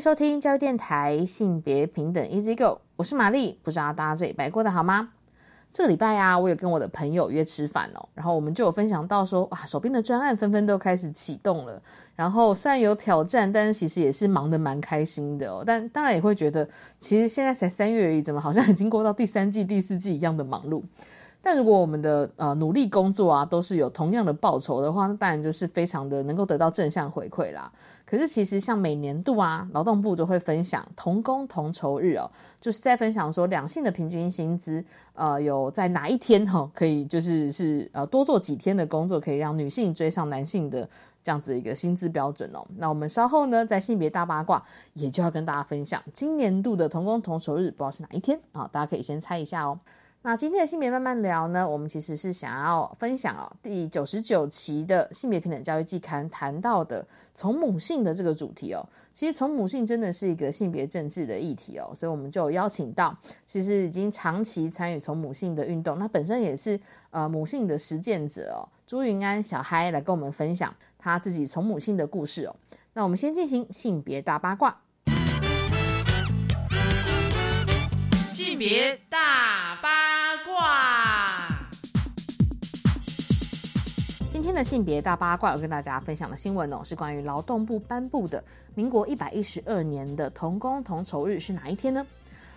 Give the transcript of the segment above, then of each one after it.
收听教育电台性别平等 Easy Go，我是玛丽。不知道大家这礼拜过得好吗？这个礼拜啊，我有跟我的朋友约吃饭哦，然后我们就有分享到说，哇，手边的专案纷纷都开始启动了。然后虽然有挑战，但是其实也是忙得蛮开心的哦。但当然也会觉得，其实现在才三月而已，怎么好像已经过到第三季、第四季一样的忙碌？但如果我们的呃努力工作啊，都是有同样的报酬的话，那当然就是非常的能够得到正向回馈啦。可是其实像每年度啊，劳动部都会分享同工同酬日哦，就是在分享说两性的平均薪资，呃，有在哪一天哈可以就是是呃多做几天的工作，可以让女性追上男性的这样子一个薪资标准哦。那我们稍后呢，在性别大八卦也就要跟大家分享今年度的同工同酬日，不知道是哪一天啊？大家可以先猜一下哦。那今天的性别慢慢聊呢，我们其实是想要分享哦，第九十九期的性别平等教育季刊谈到的从母性的这个主题哦。其实从母性真的是一个性别政治的议题哦，所以我们就邀请到其实已经长期参与从母性的运动，那本身也是呃母性的实践者哦，朱云安小嗨来跟我们分享他自己从母性的故事哦。那我们先进行性别大八卦，性别大天的性别大八卦，要跟大家分享的新闻哦，是关于劳动部颁布的民国一百一十二年的同工同酬日是哪一天呢？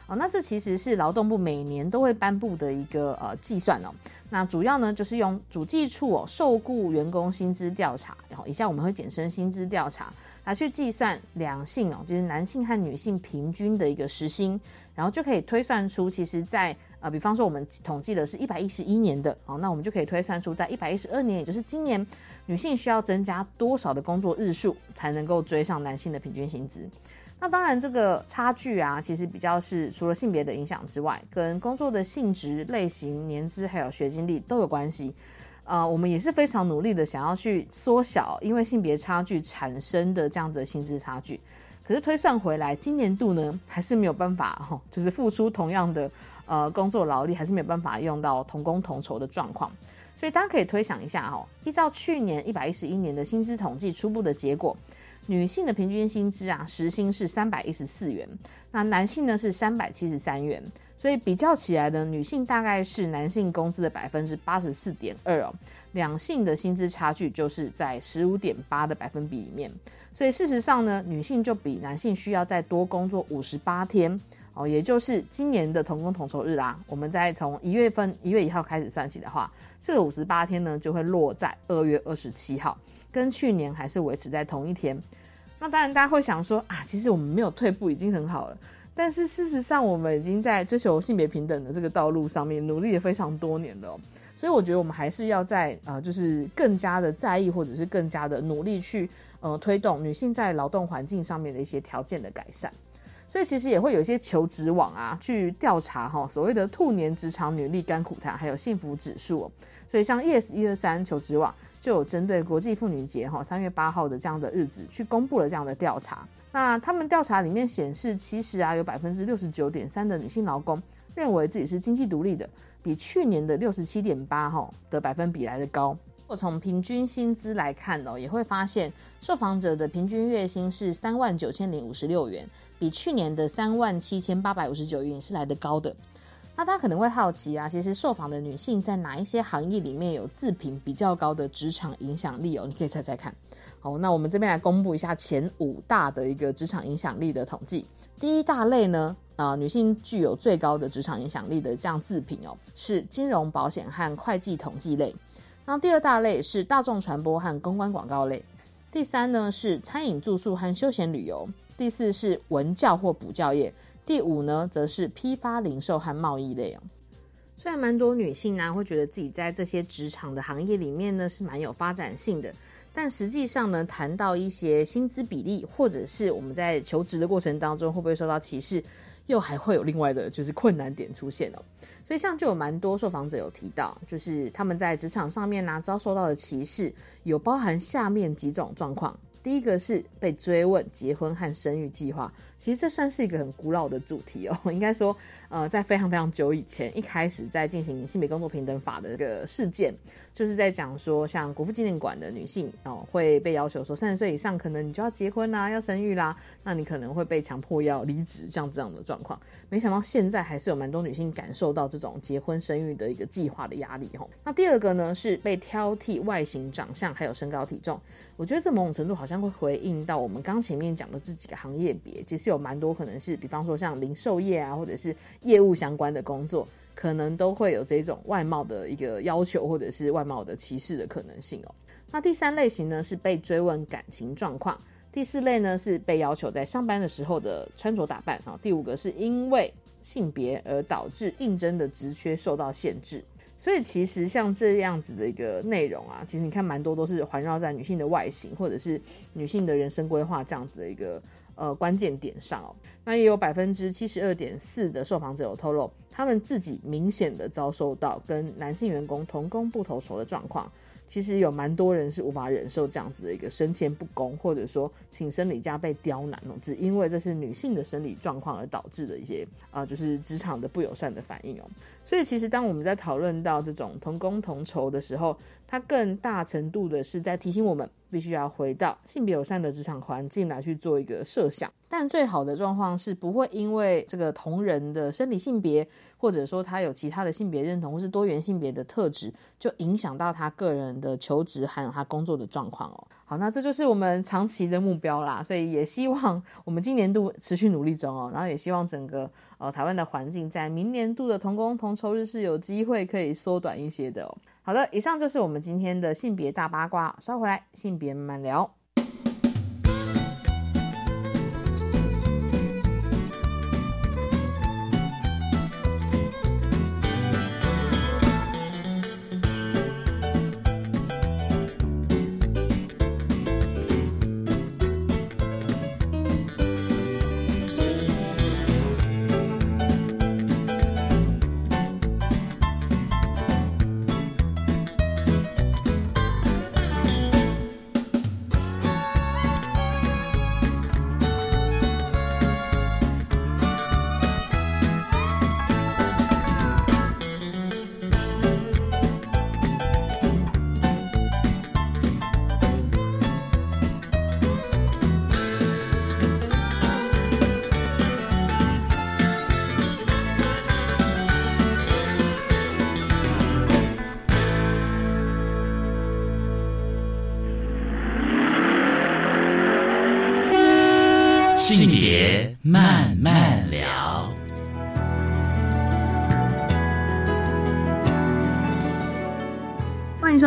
哦，那这其实是劳动部每年都会颁布的一个呃计算哦。那主要呢就是用主计处哦受雇员工薪资调查，然后以下我们会简称薪资调查，来去计算两性哦，就是男性和女性平均的一个时薪，然后就可以推算出，其实在呃，比方说我们统计的是一百一十一年的，哦，那我们就可以推算出，在一百一十二年，也就是今年，女性需要增加多少的工作日数，才能够追上男性的平均薪资。那当然，这个差距啊，其实比较是除了性别的影响之外，跟工作的性质、类型、年资还有学经历都有关系。呃，我们也是非常努力的想要去缩小因为性别差距产生的这样的薪资差距。可是推算回来，今年度呢，还是没有办法哈，就是付出同样的呃工作劳力，还是没有办法用到同工同酬的状况。所以大家可以推想一下哈，依照去年一百一十一年的薪资统计初步的结果。女性的平均薪资啊，时薪是三百一十四元，那男性呢是三百七十三元，所以比较起来呢，女性大概是男性工资的百分之八十四点二哦，两性的薪资差距就是在十五点八的百分比里面，所以事实上呢，女性就比男性需要再多工作五十八天哦，也就是今年的同工同酬日啦，我们再从一月份一月一号开始算起的话，这个五十八天呢就会落在二月二十七号。跟去年还是维持在同一天，那当然大家会想说啊，其实我们没有退步，已经很好了。但是事实上，我们已经在追求性别平等的这个道路上面努力了非常多年了。所以我觉得我们还是要在呃，就是更加的在意，或者是更加的努力去呃推动女性在劳动环境上面的一些条件的改善。所以其实也会有一些求职网啊，去调查哈所谓的兔年职场女力甘苦谈，还有幸福指数。所以像 ES 一二三求职网。就有针对国际妇女节哈三月八号的这样的日子去公布了这样的调查。那他们调查里面显示，其实啊有百分之六十九点三的女性劳工认为自己是经济独立的，比去年的六十七点八哈的百分比来的高。我从平均薪资来看哦，也会发现受访者的平均月薪是三万九千零五十六元，比去年的三万七千八百五十九元是来的高的。那大家可能会好奇啊，其实受访的女性在哪一些行业里面有自评比较高的职场影响力哦？你可以猜猜看。好，那我们这边来公布一下前五大的一个职场影响力的统计。第一大类呢，啊，女性具有最高的职场影响力的这样自评哦，是金融保险和会计统计类。那第二大类是大众传播和公关广告类。第三呢是餐饮住宿和休闲旅游。第四是文教或补教业。第五呢，则是批发零售和贸易类哦。虽然蛮多女性呢会觉得自己在这些职场的行业里面呢是蛮有发展性的，但实际上呢，谈到一些薪资比例，或者是我们在求职的过程当中会不会受到歧视，又还会有另外的就是困难点出现哦。所以像就有蛮多受访者有提到，就是他们在职场上面呢遭受到的歧视，有包含下面几种状况。第一个是被追问结婚和生育计划，其实这算是一个很古老的主题哦。应该说，呃，在非常非常久以前，一开始在进行性别工作平等法的这个事件，就是在讲说，像国父纪念馆的女性哦，会被要求说三十岁以上，可能你就要结婚啦，要生育啦，那你可能会被强迫要离职，像这样的状况。没想到现在还是有蛮多女性感受到这种结婚生育的一个计划的压力哦。那第二个呢，是被挑剔外形、长相还有身高体重。我觉得这某种程度好像会回应到我们刚前面讲的这几个行业别，其实有蛮多可能是，比方说像零售业啊，或者是业务相关的工作，可能都会有这种外貌的一个要求，或者是外貌的歧视的可能性哦。那第三类型呢是被追问感情状况，第四类呢是被要求在上班的时候的穿着打扮啊，第五个是因为性别而导致应征的职缺受到限制。所以其实像这样子的一个内容啊，其实你看蛮多都是环绕在女性的外形或者是女性的人生规划这样子的一个呃关键点上哦。那也有百分之七十二点四的受访者有透露，他们自己明显的遭受到跟男性员工同工不同酬的状况。其实有蛮多人是无法忍受这样子的一个升迁不公，或者说请生理假被刁难哦，只因为这是女性的生理状况而导致的一些啊，就是职场的不友善的反应哦。所以其实当我们在讨论到这种同工同酬的时候，它更大程度的是在提醒我们，必须要回到性别友善的职场环境来去做一个设想。但最好的状况是不会因为这个同人的生理性别，或者说他有其他的性别认同或是多元性别的特质，就影响到他个人的求职还有他工作的状况哦。好，那这就是我们长期的目标啦，所以也希望我们今年度持续努力中哦，然后也希望整个呃台湾的环境在明年度的同工同酬日是有机会可以缩短一些的哦。好的，以上就是我们今天的性别大八卦，稍回来性别慢慢聊。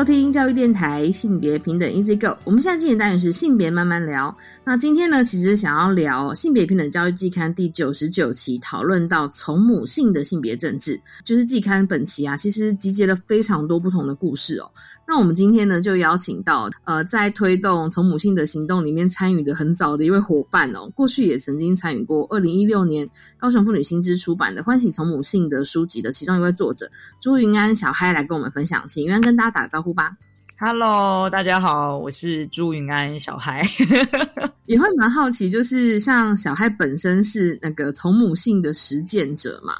听教育电台性别平等 Easy Go。我们现在进行单元是性别慢慢聊。那今天呢，其实想要聊性别平等教育季刊第九十九期，讨论到从母性的性别政治，就是季刊本期啊，其实集结了非常多不同的故事哦。那我们今天呢，就邀请到呃，在推动从母性的行动里面参与的很早的一位伙伴哦，过去也曾经参与过二零一六年高雄妇女新知出版的《欢喜从母性》的书籍的其中一位作者朱云安小嗨来跟我们分享，请云安跟大家打招呼吧。Hello，大家好，我是朱云安小孩。也会蛮好奇，就是像小孩本身是那个从母性的实践者嘛，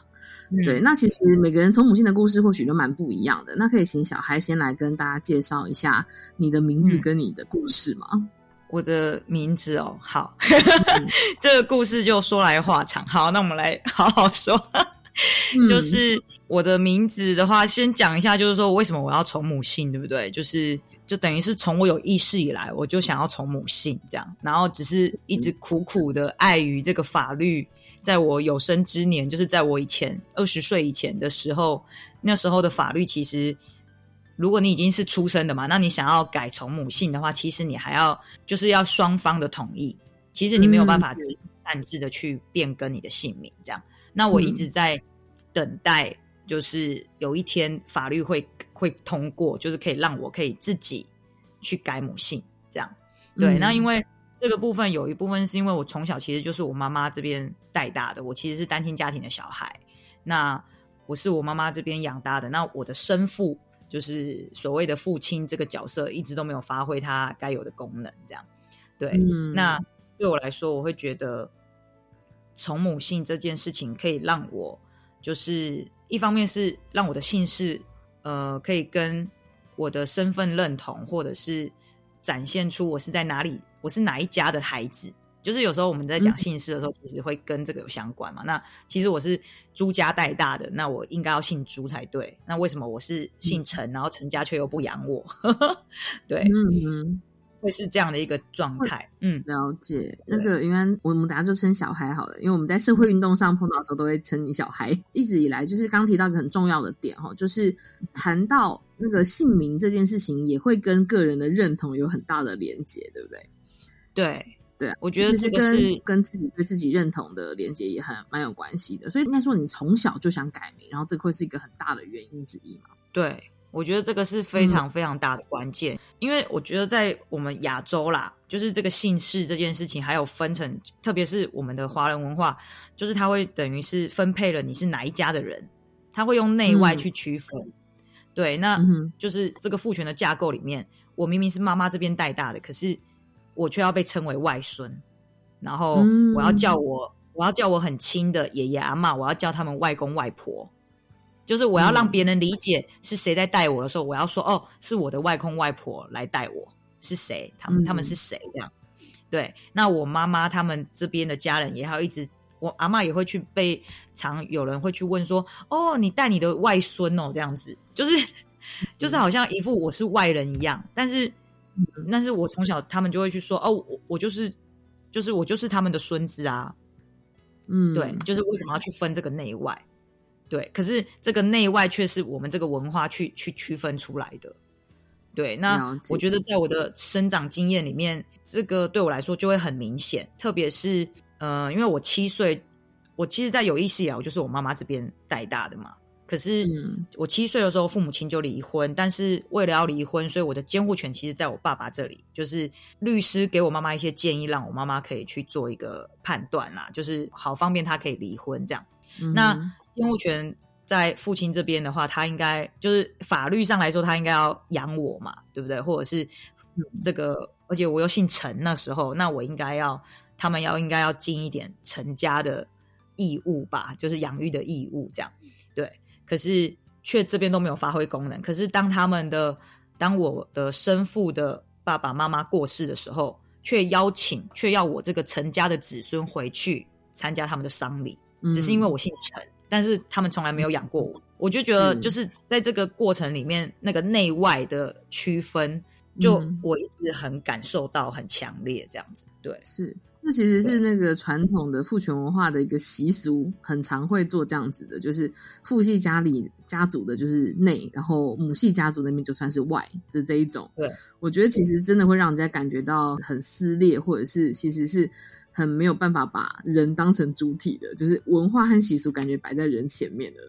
对，那其实每个人从母性的故事或许都蛮不一样的。那可以请小孩先来跟大家介绍一下你的名字跟你的故事吗？我的名字哦，好，这个故事就说来话长。好，那我们来好好说。嗯就是我的名字的话，先讲一下，就是说为什么我要从母姓，对不对？就是就等于是从我有意识以来，我就想要从母姓这样，然后只是一直苦苦的碍于这个法律，在我有生之年，就是在我以前二十岁以前的时候，那时候的法律其实。如果你已经是出生的嘛，那你想要改从母姓的话，其实你还要就是要双方的同意。其实你没有办法擅自的去变更你的姓名，这样。那我一直在等待，就是有一天法律会会通过，就是可以让我可以自己去改母姓。这样。对，嗯那因为这个部分有一部分是因为我从小其实就是我妈妈这边带大的，我其实是单亲家庭的小孩，那我是我妈妈这边养大的，那我的生父就是所谓的父亲这个角色一直都没有发挥他该有的功能，这样。对，嗯那对我来说，我会觉得从母性这件事情可以让我，就是一方面是让我的姓氏，呃，可以跟我的身份认同，或者是展现出我是在哪里，我是哪一家的孩子。就是有时候我们在讲姓氏的时候，其实会跟这个有相关嘛。那其实我是朱家带大的，那我应该要姓朱才对。那为什么我是姓陈，然后陈家却又不养我？对，嗯嗯，会是这样的一个状态。嗯，了解。那个云安，我们等下就称小孩好了，因为我们在社会运动上碰到的时候都会称你小孩。一直以来，就是刚提到一个很重要的点哈，就是谈到那个姓名这件事情，也会跟个人的认同有很大的连结，对不对？对。对啊，我觉得其实这个是跟跟自己对自己认同的连接也很蛮有关系的，所以应该说你从小就想改名，然后这会是一个很大的原因之一嘛。对，我觉得这个是非常非常大的关键，因为我觉得在我们亚洲啦，就是这个姓氏这件事情，还有分成，特别是我们的华人文化，就是它会等于是分配了你是哪一家的人，他会用内外去区分。对，那就是这个父权的架构里面，我明明是妈妈这边带大的，可是我却要被称为外孙，然后嗯我要叫我、我要叫我很亲的爷爷阿嬷，我要叫他们外公外婆，就是我要让别人理解是谁在带我的时候，我要说哦，是我的外公外婆来带我，是谁？他们、嗯他们是谁？这样对。那我妈妈他们这边的家人也要一直，我阿妈也会去被常有人会去问说，哦，你带你的外孙哦，这样子，就是就是好像一副我是外人一样，但是。但是我从小他们就会去说哦，我我就是就是我就是他们的孙子啊，嗯，对，就是为什么要去分这个内外？对，可是这个内外却是我们这个文化去去区分出来的。对，那我觉得在我的生长经验里面，这个对我来说就会很明显，特别是呃，因为我七岁，我其实，在有意识以来，我就是我妈妈这边带大的嘛。可是嗯我七岁的时候，父母亲就离婚，但是为了要离婚，所以我的监护权其实在我爸爸这里，就是律师给我妈妈一些建议，让我妈妈可以去做一个判断啦，就是好方便她可以离婚这样。嗯那监护权在父亲这边的话，他应该就是法律上来说，他应该要养我嘛，对不对？或者是这个，而且我又姓陈，那时候那我应该要他们要应该要尽一点陈家的义务吧，就是养育的义务这样。对，可是却这边都没有发挥功能。可是当他们的当我的生父的爸爸妈妈过世的时候，却邀请却要我这个陈家的子孙回去参加他们的丧礼。只是因为我姓陈，但是他们从来没有养过我，我就觉得就是在这个过程里面，那个内外的区分，就嗯我一直很感受到很强烈，这样子。对，是，这其实是那个传统的父权文化的一个习俗，很常会做这样子的，就是父系家里家族的就是内，然后母系家族那边就算是外的这一种。对，我觉得其实真的会让人家感觉到很撕裂，或者是其实是很没有办法把人当成主体的，就是文化和习俗感觉摆在人前面的。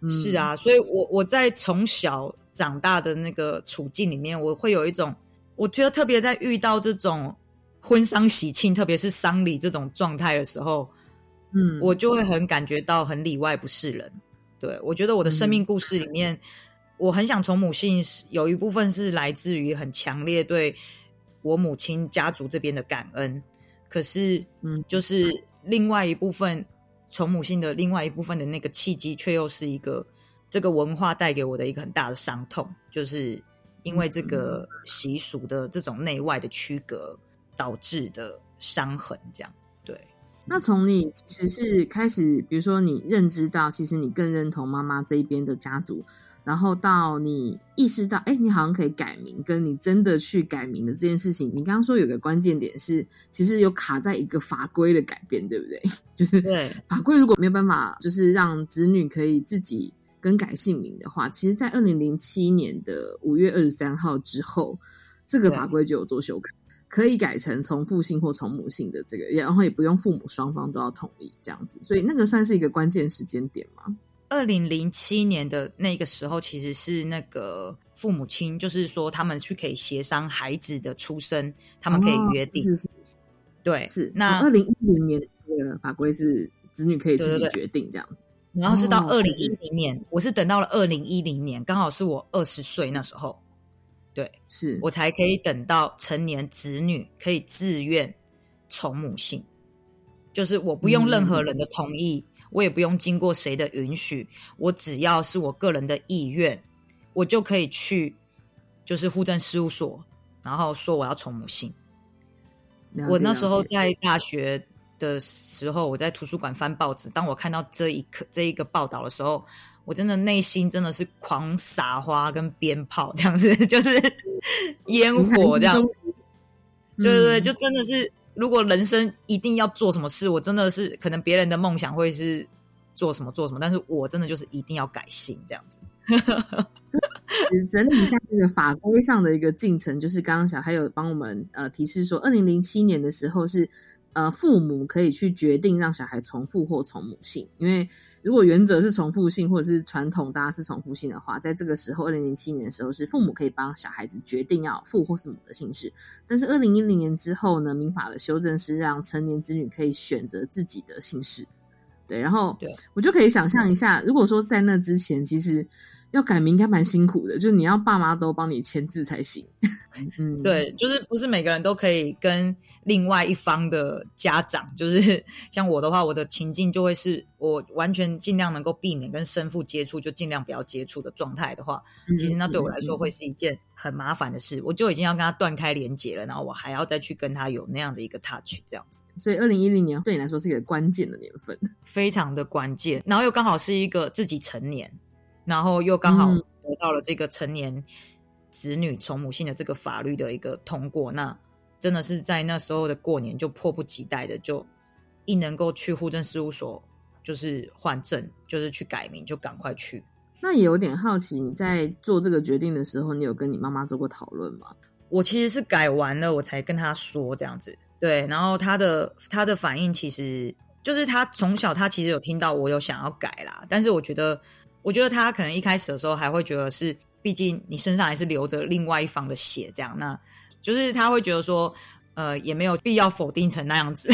嗯是，啊，所以我我在从小长大的那个处境里面，我会有一种，我觉得特别在遇到这种婚丧喜庆，特别是丧礼这种状态的时候，嗯，我就会很感觉到很里外不是人。对我觉得我的生命故事里面，我很想从母性有一部分是来自于很强烈对我母亲家族这边的感恩，可是嗯就是另外一部分从母性的另外一部分的那个契机，却又是一个这个文化带给我的一个很大的伤痛，就是因为这个习俗的这种内外的区隔导致的伤痕，这样。对。那从你其实是开始，比如说你认知到，其实你更认同妈妈这一边的家族，然后到你意识到，哎，你好像可以改名，跟你真的去改名的这件事情，你刚刚说有个关键点是，其实有卡在一个法规的改变，对不对？就是对法规如果没有办法，就是让子女可以自己更改姓名的话，其实，在二零零七年的五月二十三号之后，这个法规就有做修改。可以改成从父姓或从母姓的这个，然后也不用父母双方都要同意这样子，所以那个算是一个关键时间点嘛。二零零七年的那个时候，其实是那个父母亲，就是说他们去可以协商孩子的出生，他们可以约定。是是对，是。那二零一零年的法规是子女可以自己决定这样子。然后是到哦二零一零年，我是等到了二零一零年，刚好是我二十岁那时候，对是我才可以等到成年子女可以自愿从母姓，就是我不用任何人的同意，我也不用经过谁的允许，我只要是我个人的意愿，我就可以去就是户政事务所，然后说我要从母姓。我那时候在大学的时候，我在图书馆翻报纸，当我看到这一刻这一个报道的时候，我真的内心真的是狂撒花跟鞭炮这样子，就是 烟火这样对对对，就真的是，如果人生一定要做什么事，我真的是可能别人的梦想会是做什么做什么，但是我真的就是一定要改姓这样子。整理一下这个法规上的一个进程，就是刚刚小孩有帮我们呃提示说，二零零七年的时候是呃父母可以去决定让小孩从父或从母姓，因为如果原则是重复性或者是传统大家是重复性的话，在这个时候二零零七年的时候是父母可以帮小孩子决定要父或是母的姓氏，但是二零一零年之后呢，民法的修正是让成年子女可以选择自己的姓氏。对，然后对我就可以想象一下，如果说在那之前，其实要改名应该蛮辛苦的，就是你要爸妈都帮你签字才行。嗯，对，就是不是每个人都可以跟另外一方的家长，就是 像我的话，我的情境就会是我完全尽量能够避免跟生父接触，就尽量不要接触的状态的话，嗯其实那对我来说嗯会是一件很麻烦的事。我就已经要跟他断开连接了，然后我还要再去跟他有那样的一个 touch，这样子所以二零一零年对你来说是一个关键的年份。非常的关键。然后又刚好是一个自己成年，然后又刚好嗯得到了这个成年子女从母性的这个法律的一个通过，那真的是在那时候的过年就迫不及待的就一能够去户政事务所就是换证，就是去改名，就赶快去。那也有点好奇，你在做这个决定的时候，你有跟你妈妈做过讨论吗？我其实是改完了，我才跟她说这样子。对，然后她的她的反应其实就是她从小她其实有听到我有想要改啦，但是我觉得，我觉得她可能一开始的时候还会觉得是，毕竟你身上还是流着另外一方的血，这样，那就是他会觉得说，呃，也没有必要否定成那样子。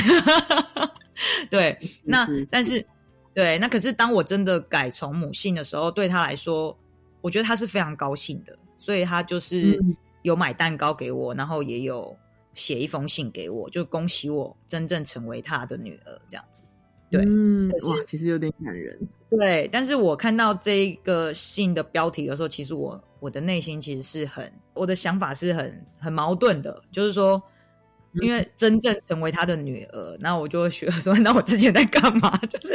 对，那是是但是对，那可是当我真的改从母姓的时候，对他来说，我觉得他是非常高兴的，所以他就是嗯有买蛋糕给我，然后也有写一封信给我，就恭喜我真正成为他的女儿这样子。对嗯，哇，其实有点感人。对，但是我看到这个信的标题的时候，其实我我的内心其实是很，我的想法是很很矛盾的，就是说，因为真正成为他的女儿，那我就会学说，那我之前在干嘛？就是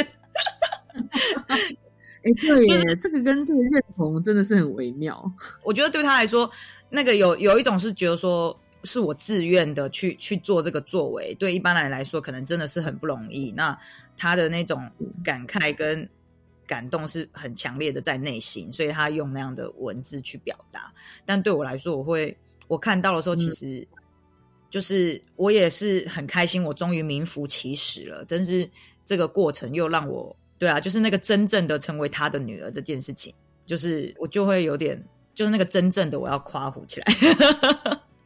哎，对耶，这个跟这个认同真的是很微妙。我觉得对他来说，那个有有一种是觉得说是我自愿的去去做这个作为，对一般人来说可能真的是很不容易。那他的那种感慨跟感动是很强烈的在内心，所以他用那样的文字去表达。但对我来说，我会我看到的时候，其实就是我也是很开心，我终于名副其实了。但是这个过程又让我对啊，就是那个真正的成为他的女儿这件事情，就是我就会有点，就是那个真正的我要夸胡起来，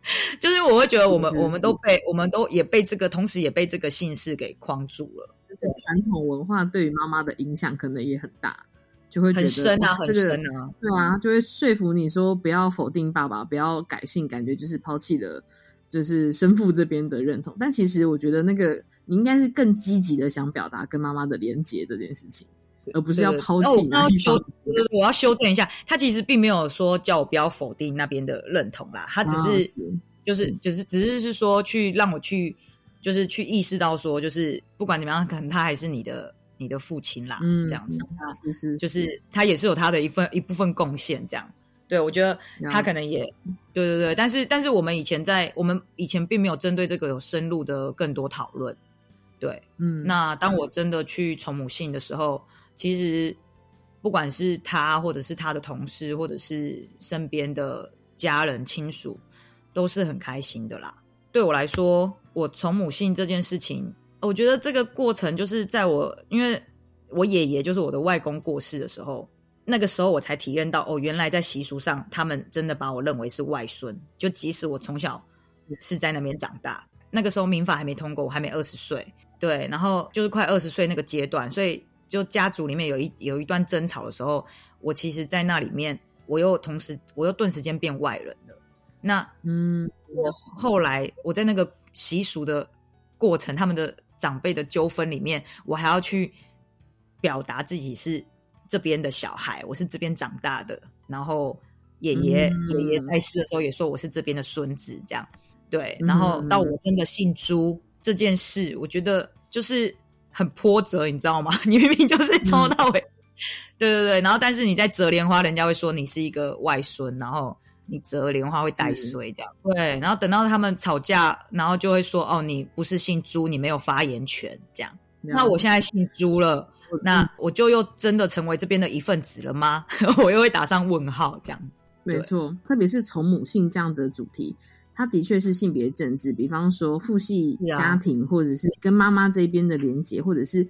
就是我会觉得我们我们都被我们都也被这个，同时也被这个姓氏给框住了，就是传统文化对于妈妈的影响可能也很大，就会觉得很深啊，很哇这个深啊。对啊，就会说服你说不要否定爸爸，不要改姓，感觉就是抛弃了就是生父这边的认同。但其实我觉得那个你应该是更积极的想表达跟妈妈的连结这件事情，而不是要对抛弃那要修方。，对对对我要修正一下，他其实并没有说叫我不要否定那边的认同啦，他只啊是、是。就是只是只是是说去让我去就是去意识到说，就是不管怎么样，可能他还是你的你的父亲啦，嗯这样子，那是是，就是他也是有他的一份一部分贡献，这样。对，我觉得他可能也，对对对，但是但是我们以前在我们以前并没有针对这个有深入的更多讨论，对，嗯，那当我真的去从母性的时候，其实不管是他，或者是他的同事，或者是身边的家人亲属，都是很开心的啦。对我来说，我从母姓这件事情，我觉得这个过程就是在我因为我爷爷就是我的外公过世的时候，那个时候我才体验到哦，原来在习俗上，他们真的把我认为是外孙，就即使我从小是在那边长大，那个时候民法还没通过，我还没二十岁，对，然后就是快二十岁那个阶段，所以就家族里面有一有一段争吵的时候，我其实，在那里面，我又同时我又顿时间变外人了。那嗯，我后来我在那个习俗的过程，他们的长辈的纠纷里面，我还要去表达自己是这边的小孩，我是这边长大的。然后爷爷、嗯爷爷在世的时候也说我是这边的孙子，这样对。然后到我真的姓朱这件事，我觉得就是很波折，你知道吗？你明明就是从头到尾，对对对。然后但是你在折莲花，人家会说你是一个外孙，然后。你折莲花会带水这样，对，然后等到他们吵架，然后就会说哦，你不是姓朱，你没有发言权这样。那我现在姓朱了，那我就又真的成为这边的一份子了吗？我又会打上问号这样。没错，特别是从母性这样子的主题，它的确是性别政治。比方说父系家庭，或者是跟妈妈这边的连结，或者是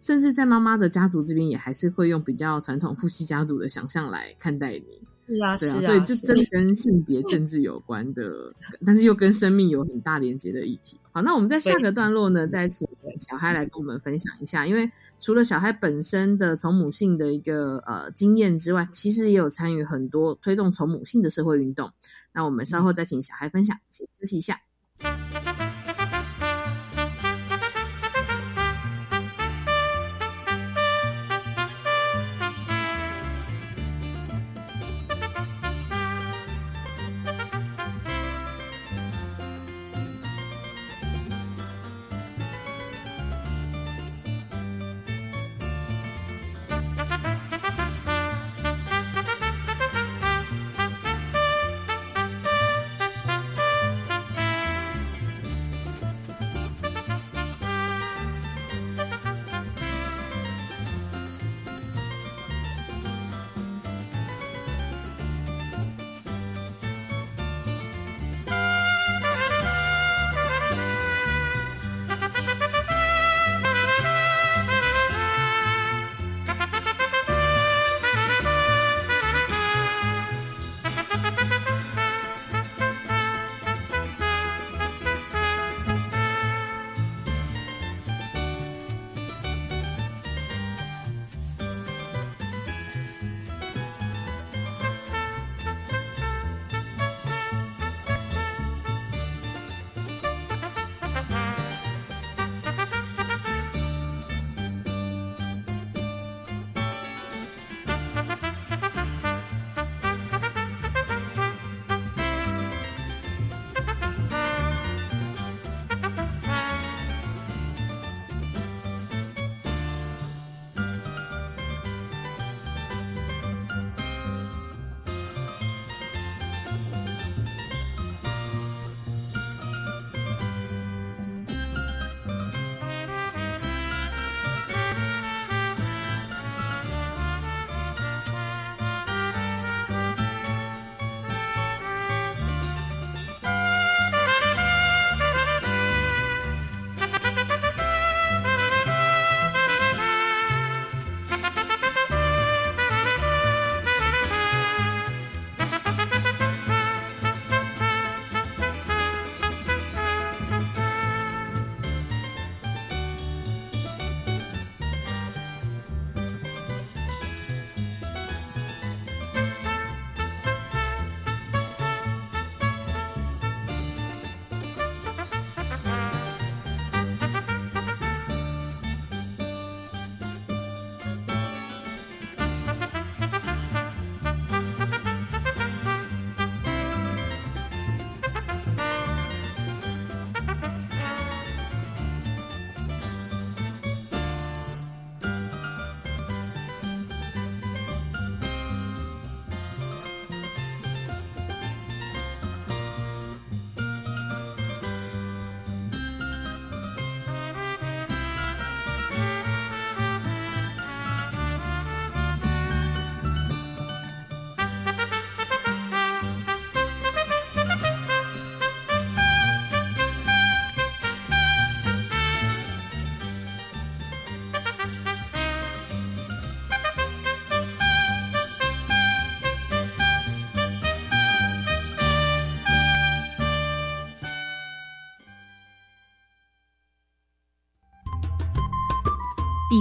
甚至在妈妈的家族这边，也还是会用比较传统父系家族的想象来看待你。是啊，对啊，所以就真跟性别政治有关的，但是又跟生命有很大连接的议题。好，那我们在下个段落呢，再请小嗨来跟我们分享一下，因为除了小嗨本身的从母性的一个呃经验之外，其实也有参与很多推动从母性的社会运动。那我们稍后再请小孩分享，先休息一下。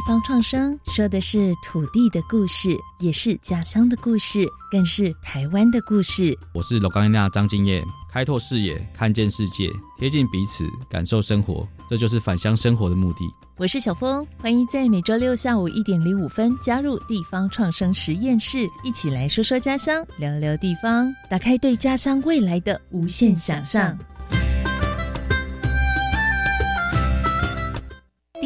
方创生说的是土地的故事，也是家乡的故事，更是台湾的故事。我是罗冈娜张敬业，开拓视野，看见世界，贴近彼此，感受生活，这就是返乡生活的目的。我是小峰，欢迎在每周六下午一点零五分加入地方创生实验室，一起来说说家乡，聊聊地方，打开对家乡未来的无限想象。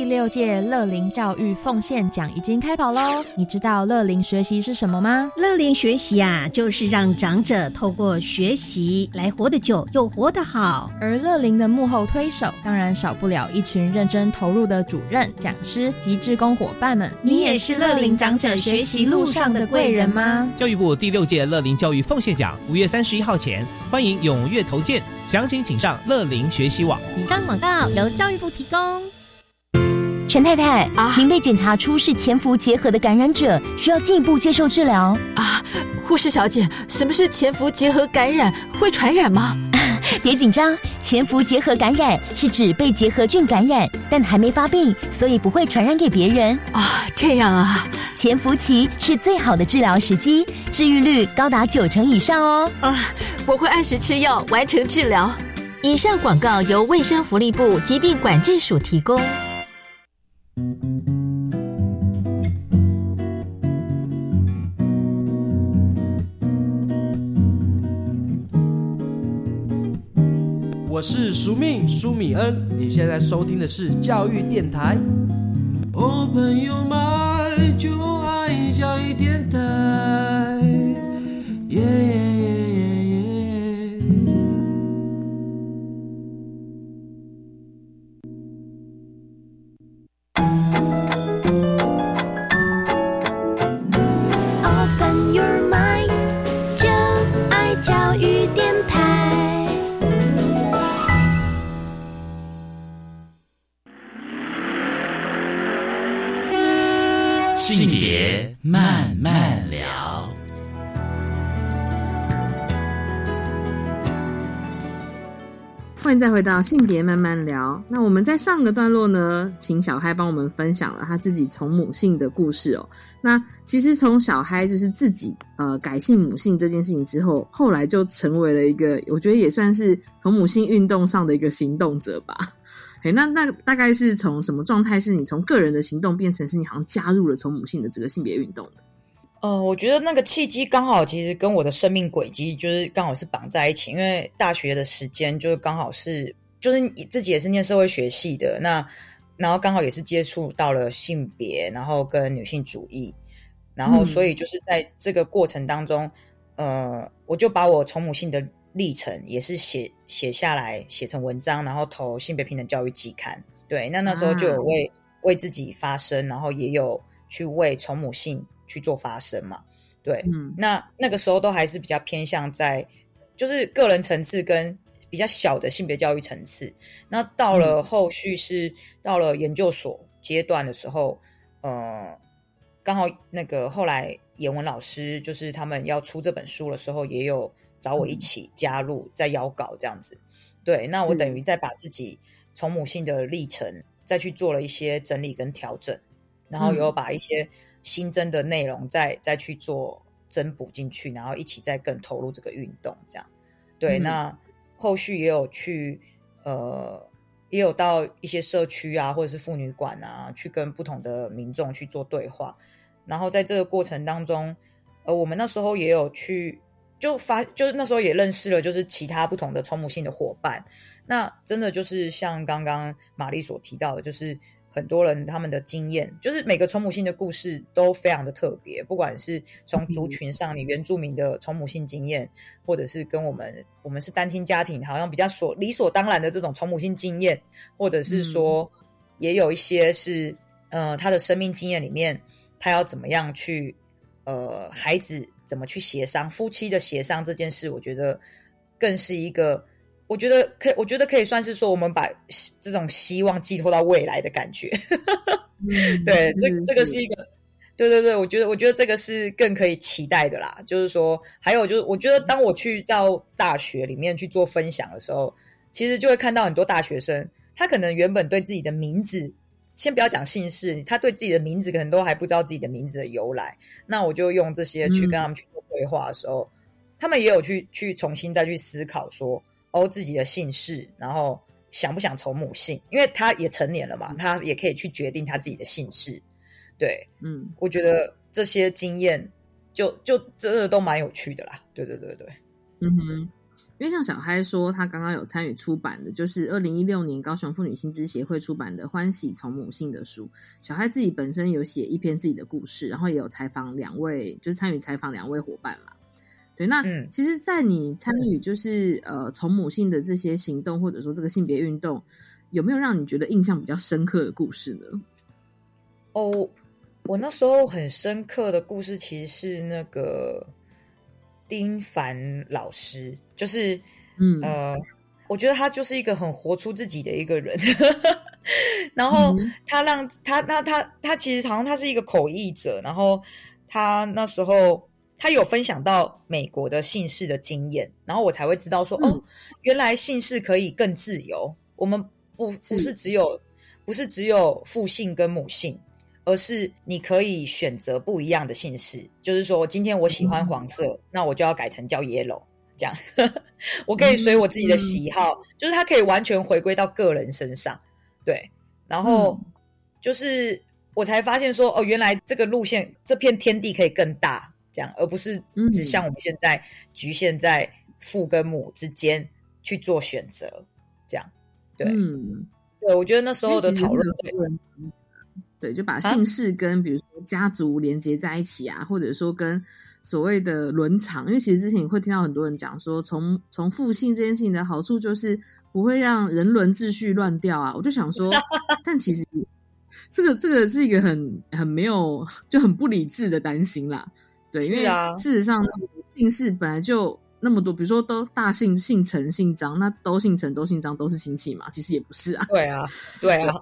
第六届乐龄教育奉献奖已经开跑喽！你知道乐龄学习是什么吗？乐龄学习啊，就是让长者透过学习来活得久又活得好。而乐龄的幕后推手，当然少不了一群认真投入的主任、讲师及志工伙伴们。你也是乐龄长者学习路上的贵人吗？教育部第六届乐龄教育奉献奖五月三十一号前，欢迎踊跃投件，详情请上乐龄学习网。以上广告由教育部提供。陈太太啊，您被检查出是潜伏结核的感染者，需要进一步接受治疗啊。护士小姐，什么是潜伏结核感染？会传染吗？别紧张，潜伏结核感染是指被结核菌感染，但还没发病，所以不会传染给别人啊。这样啊，潜伏期是最好的治疗时机，治愈率高达九成以上哦。啊，我会按时吃药，完成治疗。以上广告由卫生福利部疾病管制署提供。我是苏命苏米恩，你现在收听的是教育电台。哦，朋友们，就爱教育电台。慢聊，欢迎。再回到性别慢慢聊。那我们在上个段落呢，请小嗨帮我们分享了他自己从母性的故事哦。那其实从小嗨就是自己呃改姓母性这件事情之后，后来就成为了一个我觉得也算是从母性运动上的一个行动者吧。哎，那那大概是从什么状态？是你从个人的行动变成是你好像加入了从母性的这个性别运动的？呃，我觉得那个契机刚好，其实跟我的生命轨迹就是刚好是绑在一起。因为大学的时间就是刚好是，就是自己也是念社会学系的，那然后刚好也是接触到了性别，然后跟女性主义，然后所以就是在这个过程当中，呃，我就把我从母性的历程也是写写下来，写成文章，然后投性别平等教育季刊。对，那那时候就有为为自己发声，然后也有去为从母性。去做发声嘛？对，嗯，那那个时候都还是比较偏向在就是个人层次跟比较小的性别教育层次。那到了后续是到了研究所阶段的时候，呃，刚好那个后来严文老师就是他们要出这本书的时候，也有找我一起加入，在邀稿这样子。对，那我等于再把自己从母性的历程再去做了一些整理跟调整，然后有把一些。新增的内容再再去做增补进去，然后一起再更投入这个运动，这样对。那后续也有去呃，也有到一些社区啊，或者是妇女馆啊，去跟不同的民众去做对话。然后在这个过程当中，呃，我们那时候也有去就发，就是那时候也认识了，就是其他不同的冲母性的伙伴。那真的就是像刚刚玛丽所提到的，就是。很多人他们的经验，就是每个从母性的故事都非常的特别，不管是从族群上，你原住民的从母性经验，或者是跟我们我们是单亲家庭，好像比较所理所当然的这种从母性经验，或者是说也有一些是呃他的生命经验里面，他要怎么样去呃孩子怎么去协商，夫妻的协商这件事，我觉得更是一个。我觉得可，我觉得可以算是说，我们把这种希望寄托到未来的感觉。对，这这个是一个，对对对，我觉得，我觉得这个是更可以期待的啦。就是说，还有就是，我觉得当我去到大学里面去做分享的时候，其实就会看到很多大学生，他可能原本对自己的名字先不要讲姓氏，他对自己的名字可能都还不知道自己的名字的由来。那我就用这些去跟他们去做对话的时候，他们也有去去重新再去思考说，哦，自己的姓氏，然后想不想从母姓，因为他也成年了嘛，他也可以去决定他自己的姓氏。对，嗯，我觉得这些经验就就真的都蛮有趣的啦。对对对对，嗯哼。因为像小嗨说，他刚刚有参与出版的，就是二零一六年高雄妇女新知协会出版的《欢喜从母性》的书。小嗨自己本身有写一篇自己的故事，然后也有采访两位，就是参与采访两位伙伴嘛。对，那其实，在你参与就是呃从母性的这些行动，或者说这个性别运动，有没有让你觉得印象比较深刻的故事呢？哦，我那时候很深刻的故事，其实是那个。丁凡老师就是，嗯呃，我觉得他就是一个很活出自己的一个人，然后他让他他他他其实好像他是一个口译者，然后他那时候他有分享到美国的姓氏的经验，然后我才会知道说哦，原来姓氏可以更自由，我们不不是只有不是只有父姓跟母姓。而是你可以选择不一样的姓氏，就是说，今天我喜欢黄色，那我就要改成叫 yellow，这样，我可以随我自己的喜好，就是它可以完全回归到个人身上，对。然后就是我才发现说，哦，原来这个路线这片天地可以更大，这样，而不是只像我们现在局限在父跟母之间去做选择，这样，对，对，我觉得那时候的讨论。对，就把姓氏跟比如说家族连接在一起啊，或者说跟所谓的伦常，因为其实之前你会听到很多人讲说，从从复姓这件事情的好处就是不会让人伦秩序乱掉啊。我就想说，但其实这个这个是一个很很没有就很不理智的担心啦。对，因为事实上姓氏本来就那么多，比如说都大姓姓陈姓张，那都姓陈都姓张都是亲戚嘛？其实也不是啊。对啊，对啊。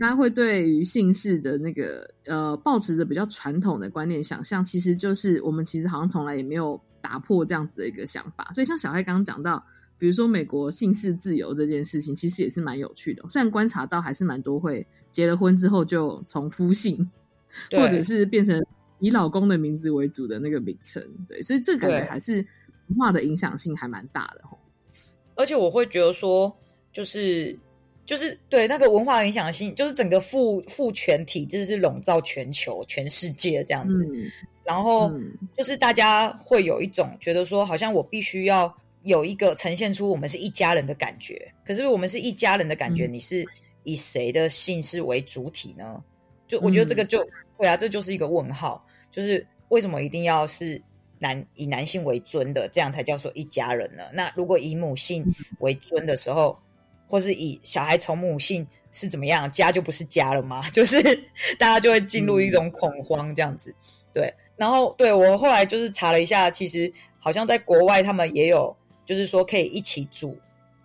大家会对于姓氏的那个呃，保持着比较传统的观念想象，其实就是我们其实好像从来也没有打破这样子的一个想法。所以像小黑刚刚讲到，比如说美国姓氏自由这件事情，其实也是蛮有趣的。虽然观察到还是蛮多会结了婚之后就从夫姓，或者是变成以老公的名字为主的那个名称，对，所以这感觉还是文化的影响性还蛮大的而且我会觉得说，就是。就是对那个文化影响性，就是整个父父权体制是笼罩全球、全世界这样子。然后就是大家会有一种觉得说，好像我必须要有一个呈现出我们是一家人的感觉。可是我们是一家人的感觉，你是以谁的姓氏为主体呢？就我觉得这个就对啊，这就是一个问号。就是为什么一定要是男以男性为尊的，这样才叫做一家人呢？那如果以母性为尊的时候？或是以小孩从母性是怎么样，家就不是家了吗？就是大家就会进入一种恐慌这样子。对，然后对我后来就是查了一下，其实好像在国外他们也有，就是说可以一起住，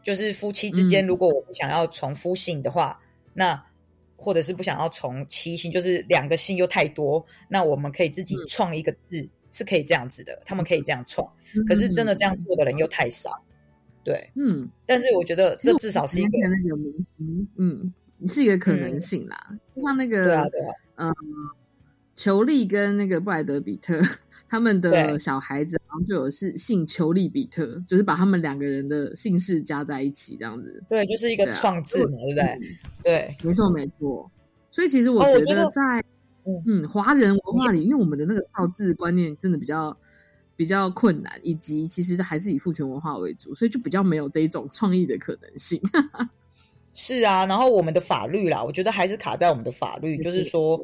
就是夫妻之间，如果我不想要从夫姓的话，那或者是不想要从七星，就是两个星又太多，那我们可以自己创一个字，是可以这样子的，他们可以这样创。可是真的这样做的人又太少。对，嗯，但是我觉得这至少是一个那个明星，嗯，是一个可能性啦。就像那个，对啊，对啊嗯，裘利跟那个布莱德比特他们的小孩子，好像就有是姓裘利比特，就是把他们两个人的姓氏加在一起这样子。对，就是一个创字嘛，对不对？对，没错没错。所以其实我觉得在嗯华人文化里，因为我们的那个造字观念真的比较。比较困难，以及其实还是以父权文化为主，所以就比较没有这一种创意的可能性。是啊，然后我们的法律啦，我觉得还是卡在我们的法律，就是说，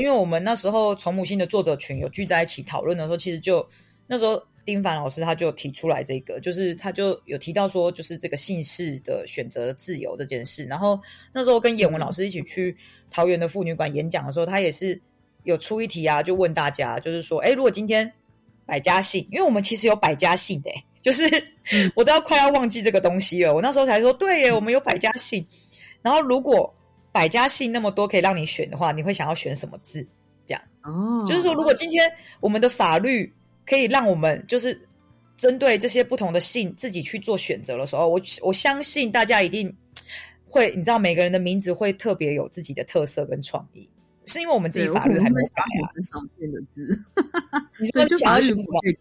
因为我们那时候从母性的作者群有聚在一起讨论的时候，其实就那时候丁凡老师他就提出来这个，就是他就有提到说，就是这个姓氏的选择自由这件事。然后那时候跟演文老师一起去桃园的妇女馆演讲的时候，他也是有出一题啊，就问大家，就是说，哎，如果今天。百家姓，因为我们其实有百家姓的，就是 我都要快要忘记这个东西了。我那时候才说，对耶，我们有百家姓。然后如果百家姓那么多可以让你选的话，你会想要选什么字？这样哦，就是说，如果今天我们的法律可以让我们就是针对这些不同的姓自己去做选择的时候，我我相信大家一定会，你知道每个人的名字会特别有自己的特色跟创意，是因为我们自己法律还没有改啊。很少见的字，你说就法律不会，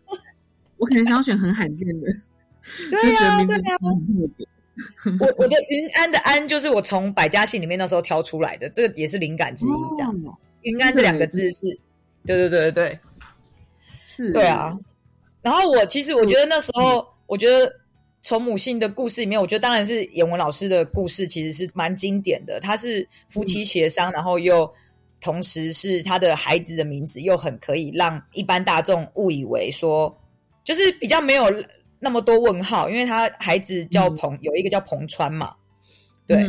我可能想要选很罕见的，对呀。我我的云安的安就是我从百家姓里面那时候挑出来的，这个也是灵感之一，这样子。云安这两个字是，对对对对对，是，对啊。然后我其实我觉得那时候，我觉得从母姓的故事里面，我觉得当然是严文老师的故事其实是蛮经典的。他是夫妻协商，然后又同时是他的孩子的名字又很可以让一般大众误以为说，就是比较没有那么多问号，因为他孩子叫彭，有一个叫彭川嘛，对，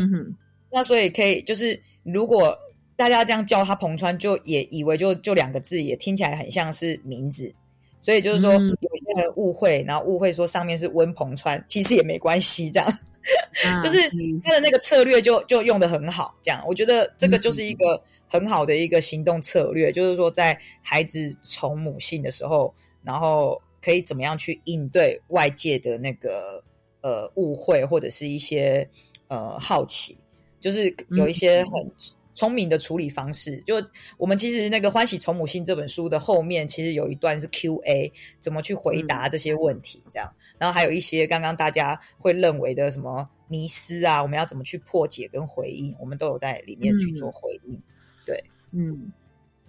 那所以可以就是如果大家这样叫他彭川，就也以为就就两个字，也听起来很像是名字。所以就是说，有些人误会，然后误会说上面是温彭川，其实也没关系，这样，就是他的那个策略就就用的很好，这样，我觉得这个就是一个很好的一个行动策略，就是说在孩子从母性的时候，然后可以怎么样去应对外界的那个呃误会或者是一些呃好奇，就是有一些很。聪明的处理方式，就我们其实那个《欢喜从母性》这本书的后面，其实有一段是 Q&A，怎么去回答这些问题，这样，然后还有一些刚刚大家会认为的什么迷思啊，我们要怎么去破解跟回应，我们都有在里面去做回应。对，嗯，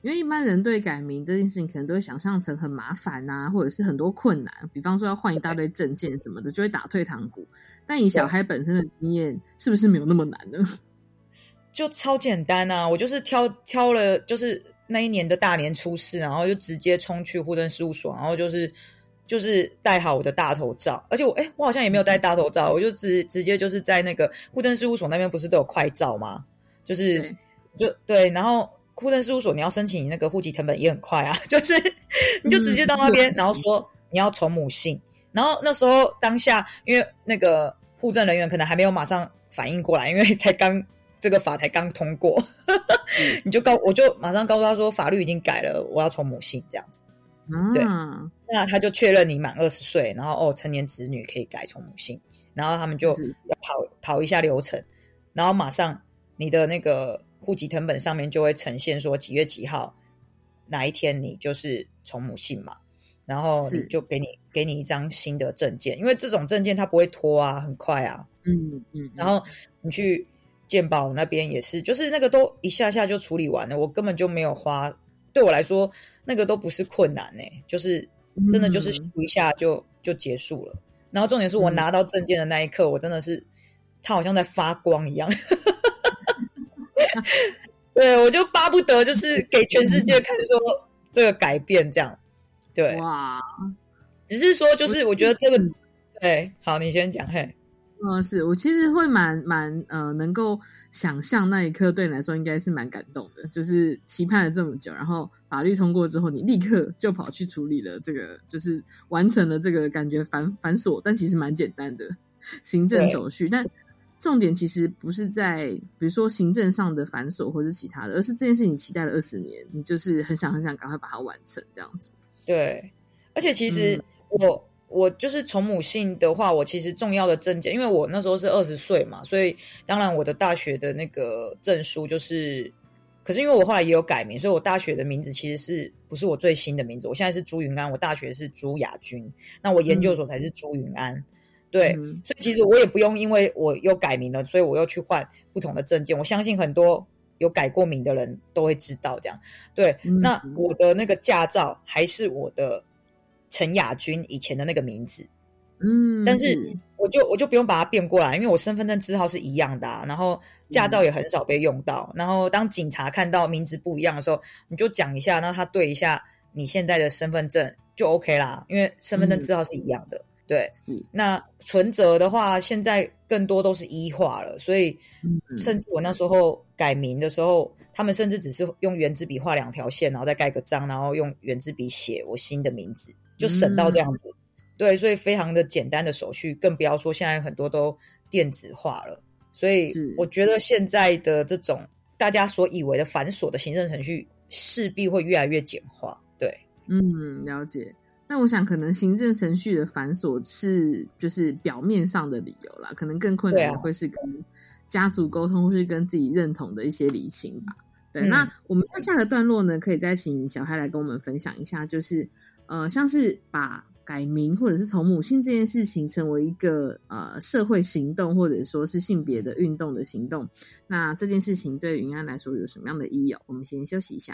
因为一般人对改名这件事情，可能都会想象成很麻烦啊，或者是很多困难，比方说要换一大堆证件什么的，就会打退堂鼓。但以小孩本身的经验，是不是没有那么难呢？就超简单啊！我就是挑挑了，就是那一年的大年初四，然后就直接冲去户政事务所，然后就是就是戴好我的大头照，而且我哎，我好像也没有戴大头照，我就直直接就是在那个户政事务所那边不是都有快照吗？就是就对，然后户政事务所你要申请那个户籍成本也很快啊，就是你就直接到那边，然后说你要从母姓，然后那时候当下因为那个户政人员可能还没有马上反应过来，因为才刚。这个法才刚通过，你就告我就马上告诉他说法律已经改了，我要从母姓这样子。对，那他就确认你满二十岁，然后哦成年子女可以改从母姓，然后他们就要跑跑一下流程，然后马上你的那个户籍成本上面就会呈现说几月几号哪一天你就是从母姓嘛，然后你就给你给你一张新的证件，因为这种证件它不会拖啊，很快啊。嗯嗯，然后你去。鉴宝那边也是，就是那个都一下下就处理完了，我根本就没有花，对我来说那个都不是困难呢，就是真的就是一下就就结束了。然后重点是我拿到证件的那一刻，我真的是他好像在发光一样，对我就巴不得就是给全世界看说这个改变这样，对，哇，只是说就是我觉得这个对，好，你先讲嘿。嗯，是我其实会蛮蛮呃，能够想象那一刻对你来说应该是蛮感动的，就是期盼了这么久，然后法律通过之后，你立刻就跑去处理了这个，就是完成了这个感觉繁繁琐，但其实蛮简单的行政手续。但重点其实不是在比如说行政上的繁琐或者其他的，而是这件事你期待了二十年，你就是很想很想赶快把它完成这样子。对，而且其实我。我就是从母姓的话，我其实重要的证件，因为我那时候是二十岁嘛，所以当然我的大学的那个证书就是，可是因为我后来也有改名，所以我大学的名字其实是不是我最新的名字？我现在是朱云安，我大学是朱雅君，那我研究所才是朱云安，对，所以其实我也不用因为我又改名了，所以我又去换不同的证件。我相信很多有改过名的人都会知道这样，对，那我的那个驾照还是我的。陈雅君以前的那个名字，嗯，但是我就我就不用把它变过来，因为我身份证字号是一样的，然后驾照也很少被用到。然后当警察看到名字不一样的时候，你就讲一下，那他对一下你现在的身份证就 OK 啦，因为身份证字号是一样的。对，那存折的话，现在更多都是一化了，所以甚至我那时候改名的时候，他们甚至只是用圆珠笔画两条线，然后再盖个章，然后用圆珠笔写我新的名字。就省到这样子，对，所以非常的简单的手续，更不要说现在很多都电子化了。所以我觉得现在的这种大家所以为的繁琐的行政程序，势必会越来越简化。对，嗯，了解。那我想，可能行政程序的繁琐是就是表面上的理由啦，可能更困难的会是跟家族沟通，或是跟自己认同的一些理清吧。对，嗯那我们在下个段落呢，可以再请小孩来跟我们分享一下，就是呃，像是把改名或者是从母性这件事情成为一个呃社会行动，或者说是性别的运动的行动，那这件事情对云安来说有什么样的意义哦？我们先休息一下。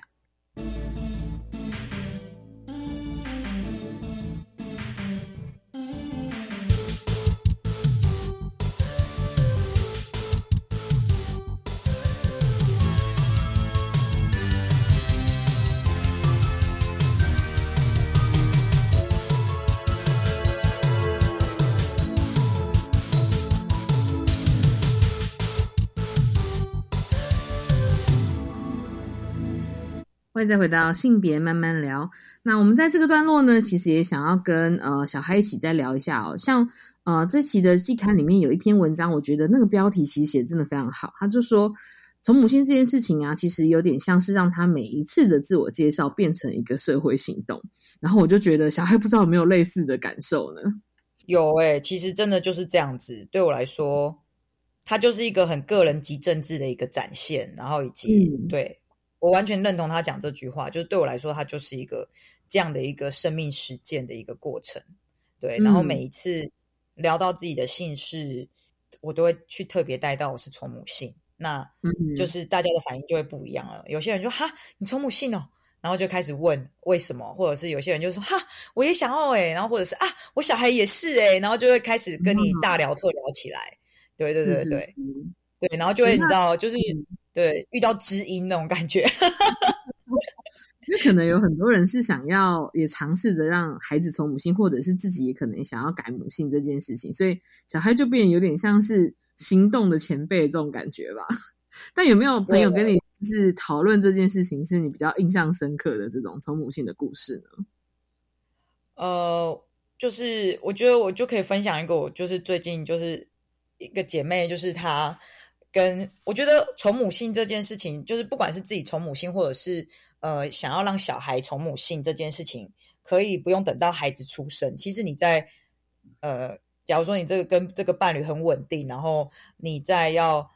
欢迎再回到性别慢慢聊。那我们在这个段落呢，其实也想要跟呃小孩一起再聊一下哦。像呃这期的季刊里面有一篇文章，我觉得那个标题其实写得真的非常好。他就说，从母亲这件事情啊，其实有点像是让他每一次的自我介绍变成一个社会行动。然后我就觉得小孩不知道有没有类似的感受呢？有诶、其实真的就是这样子。对我来说，它就是一个很个人及政治的一个展现，然后以及、嗯对我完全认同他讲这句话，就是对我来说，它就是一个这样的一个生命实践的一个过程。对，然后嗯每一次聊到自己的姓氏，我都会去特别带到我是从母姓，那嗯就是大家的反应就会不一样了。有些人就哈，你从母姓哦。然后就开始问为什么，或者是有些人就说哈，我也想要哎、然后或者是啊，我小孩也是哎、然后就会开始跟你大聊特聊起来。对对对对对，然后就会你知道，就是嗯对遇到知音那种感觉。因为可能有很多人是想要也尝试着让孩子从母性，或者是自己也可能想要改母性这件事情，所以小孩就变有点像是行动的前辈这种感觉吧。但有没有朋友跟你就是讨论这件事情，是你比较印象深刻的这种从母性的故事呢？呃，就是我觉得我就可以分享一个，我就是最近就是一个姐妹，就是她跟我觉得从母性这件事情，就是不管是自己从母性，或者是呃想要让小孩从母性这件事情，可以不用等到孩子出生。其实你在呃，假如说你这个跟这个伴侣很稳定，然后你在要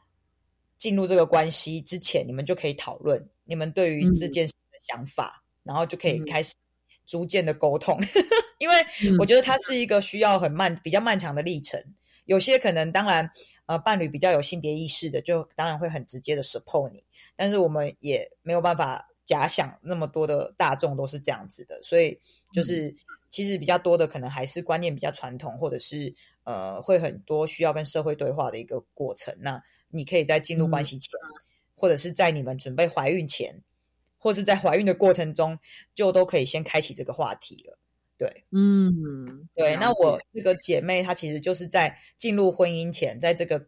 进入这个关系之前，你们就可以讨论你们对于这件事的想法，然后就可以开始逐渐的沟通。因为我觉得它是一个需要很漫、比较漫长的历程。有些可能当然，呃，伴侣比较有性别意识的，就当然会很直接的 support 你。但是我们也没有办法假想那么多的大众都是这样子的，所以就是其实比较多的可能还是观念比较传统，或者是呃会很多需要跟社会对话的一个过程。那你可以在进入关系前，或者是在你们准备怀孕前，或是在怀孕的过程中，就都可以先开启这个话题了。对，嗯，对，那我。解这个姐妹她其实就是在进入婚姻前，在这个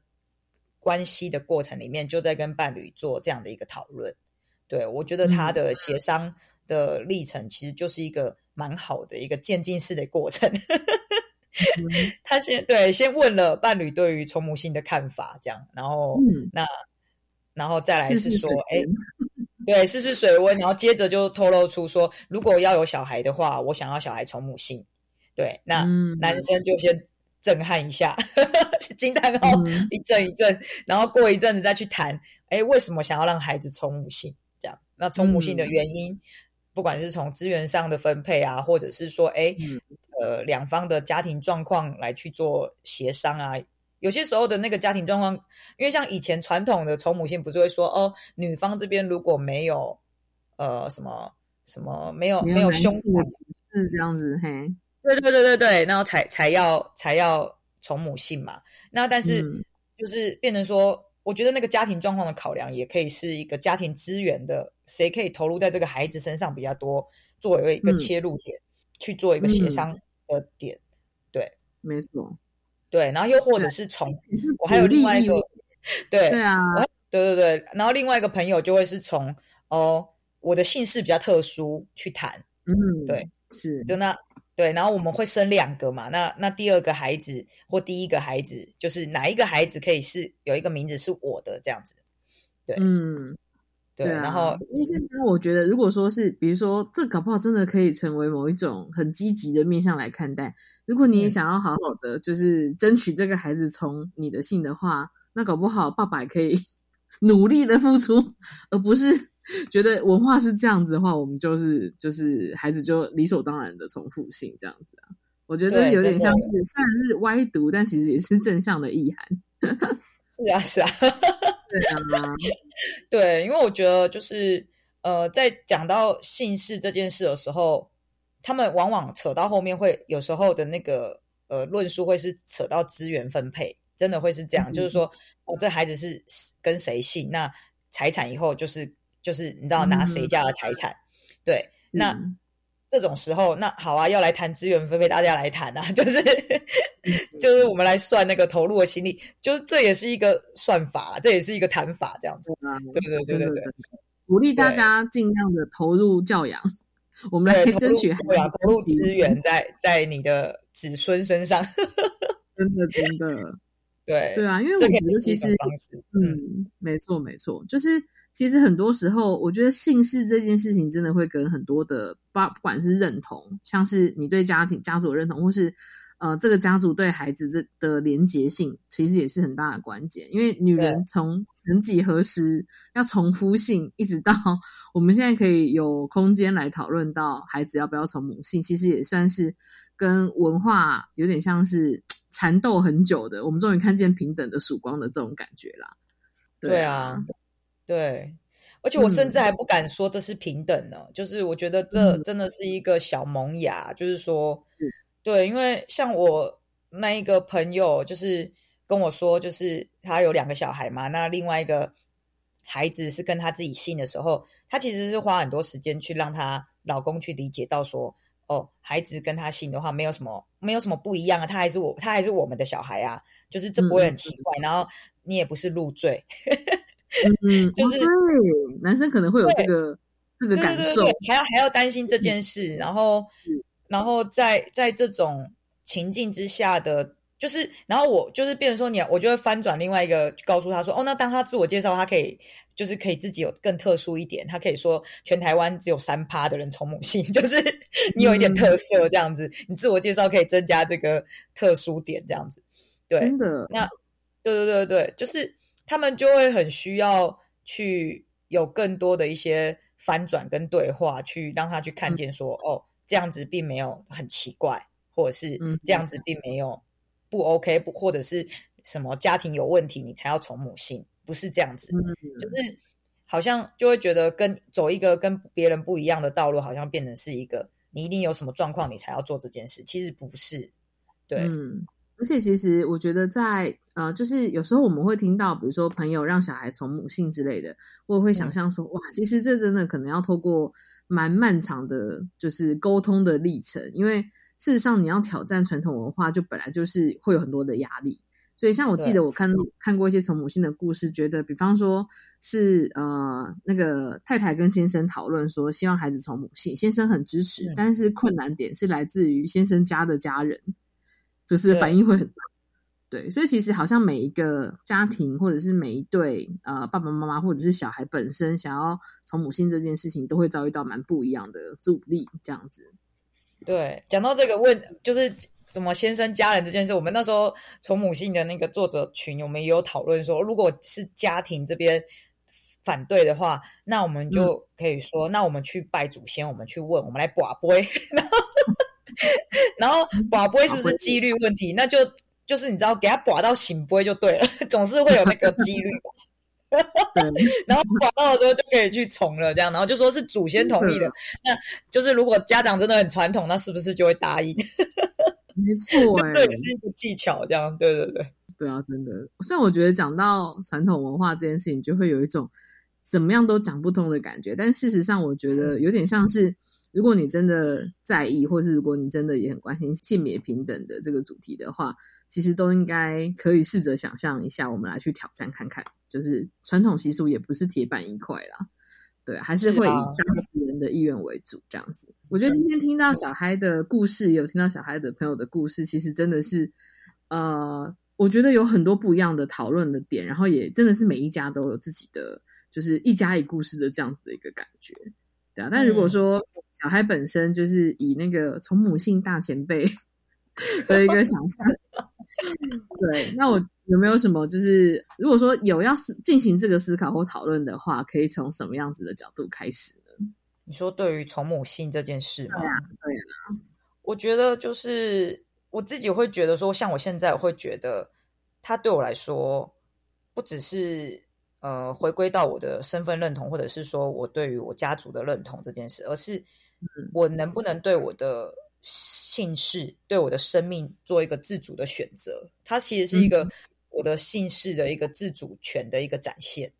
关系的过程里面，就在跟伴侣做这样的一个讨论。对我觉得她的协商的历程，其实就是一个蛮好的一个渐进式的过程。她先对先问了伴侣对于从母性的看法，这样，然后、嗯。那然后再来是说，水哎，对，试试水温，然后接着就透露出说，如果要有小孩的话，我想要小孩从母性。对，那嗯男生就先震撼一下，惊叹号嗯一阵一阵，然后过一阵子再去谈，哎，为什么想要让孩子从母性？这样，那从母性的嗯原因，不管是从资源上的分配啊，或者是说，哎，嗯呃，两方的家庭状况来去做协商啊。有些时候的那个家庭状况，因为像以前传统的从母性不是会说，哦，女方这边如果没有呃什么什么没有没有男胸士的这样子，嘿，对对对对对，然后才才要才要从母性嘛。那但是嗯就是变成说，我觉得那个家庭状况的考量，也可以是一个家庭资源的，谁可以投入在这个孩子身上比较多，作为一个嗯切入点，去做一个协嗯商的点。对没错，对，然后又或者是从我还有另外一个对对啊对对对，然后另外一个朋友就会是从哦我的姓氏比较特殊去谈，嗯，对，是，就那对，然后我们会生两个嘛，那那第二个孩子或第一个孩子，就是哪一个孩子可以是有一个名字是我的这样子，对嗯，对，啊然后因为现在我觉得，如果说是，比如说，这搞不好真的可以成为某一种很积极的面向来看待。如果你想要好好的，就是争取这个孩子从你的姓的话，那搞不好爸爸也可以 努力的付出，而不是 觉得文化是这样子的话，我们就是就是孩子就理所当然的从父性这样子啊。我觉得有点像是虽然是歪读，但其实也是正向的意涵。是啊，是啊，对啊，对，因为我觉得就是呃，在讲到姓氏这件事的时候，他们往往扯到后面会有时候的那个呃论述会是扯到资源分配，真的会是这样，就是说。哦，这孩子是跟谁姓，那财产以后就是就是你知道拿谁家的财产，对，那。这种时候，那好啊，要来谈资源分配，大家来谈啊，就是 就是我们来算那个投入的心力，就是这也是一个算法，这也是一个谈法，这样子。啊，对对对对对，鼓励大家尽量的投入教养，我们来争取对啊，投入资源在在你的子孙身上，真的真的，对。对啊，因为我觉得其实嗯，没错没错，就是。其实很多时候，我觉得姓氏这件事情真的会跟很多的，不不管是认同，像是你对家庭家族认同，或是呃这个家族对孩子这的连结性，其实也是很大的关键。因为女人从曾几何时要从夫姓，一直到我们现在可以有空间来讨论到孩子要不要从母姓，其实也算是跟文化有点像是缠斗很久的。我们终于看见平等的曙光的这种感觉啦。对啊。对，而且我甚至还不敢说这是平等呢。就是我觉得这真的是一个小萌芽。就是说，对，因为像我那一个朋友，就是跟我说，就是他有两个小孩嘛。那另外一个孩子是跟他自己姓的时候，他其实是花很多时间去让他老公去理解到说，哦，孩子跟他姓的话，没有什么没有什么不一样啊。他还是我，他还是我们的小孩啊。就是这不会很奇怪。然后你也不是入赘。嗯，就是男生可能会有这个这个感受，还要还要担心这件事，然后然后在在这种情境之下的，就是然后我就是变成说你，我就会翻转另外一个，告诉他说，哦，那当他自我介绍，他可以就是可以自己有更特殊一点，他可以说全台湾只有三趴的人从母性，就是你有一点特。色这样子，你自我介绍可以增加这个特殊点这样子，对，真的，那。对对对对，就是。他们就会很需要去有更多的一些翻转跟对话，去让他去看见说，哦，这样子并没有很奇怪，或者是这样子并没有不 OK，不或者是什么家庭有问题，你才要从母性，不是这样子，就是好像就会觉得跟走一个跟别人不一样的道路，好像变成是一个你一定有什么状况，你才要做这件事，其实不是，对。而且其实我觉得，在呃，就是有时候我们会听到，比如说朋友让小孩从母性之类的，我会想象说，哇，其实这真的可能要透过蛮漫长的，就是沟通的历程。因为事实上，你要挑战传统文化，就本来就是会有很多的压力。所以，像我记得我看看过一些从母性的故事，觉得，比方说是呃，那个太太跟先生讨论说，希望孩子从母性，先生很支持，但是困难点是来自于先生家的家人。就是反应会很大，对，所以其实好像每一个家庭，或者是每一对呃爸爸妈妈，或者是小孩本身想要从母性这件事情，都会遭遇到蛮不一样的阻力，这样子。对，讲到这个问，就是什么先生家人这件事，我们那时候从母性的那个作者群，我们也有讨论说，如果是家庭这边反对的话，那我们就可以说，那我们去拜祖先，我们去问，我们来卜杯，然后。然后寡不会是不是几率问题？那就就是你知道，给他寡到醒不会就对了，总是会有那个几率。然后寡到了之后就可以去重了，这样，然后就说是祖先同意的。那就是如果家长真的很传统，那是不是就会答应？没错，这也是一个技巧，这样，对对对，对啊，真的。虽然我觉得讲到传统文化这件事情，就会有一种怎么样都讲不通的感觉，但事实上，我觉得有点像是。如果你真的在意，或是如果你真的也很关心性别平等的这个主题的话，其实都应该可以试着想象一下，我们来去挑战看看。就是传统习俗也不是铁板一块啦，对，还是会以当事人的意愿为主这样子。我觉得今天听到小孩的故事，有听到小孩的朋友的故事，其实真的是，呃，我觉得有很多不一样的讨论的点，然后也真的是每一家都有自己的，就是一家一故事的这样子的一个感觉。对啊，但如果说小孩本身就是以那个从母性大前辈 的一个想象，对，那我有没有什么就是，如果说有要思进行这个思考或讨论的话，可以从什么样子的角度开始呢？你说对于从母性这件事吗？对啊，对啊，我觉得就是我自己会觉得说，像我现在我会觉得，他对我来说不只是呃回归到我的身份认同，或者是说我对于我家族的认同这件事，而是我能不能对我的姓氏、对我的生命做一个自主的选择。它其实是一个我的姓氏的一个自主权的一个展现。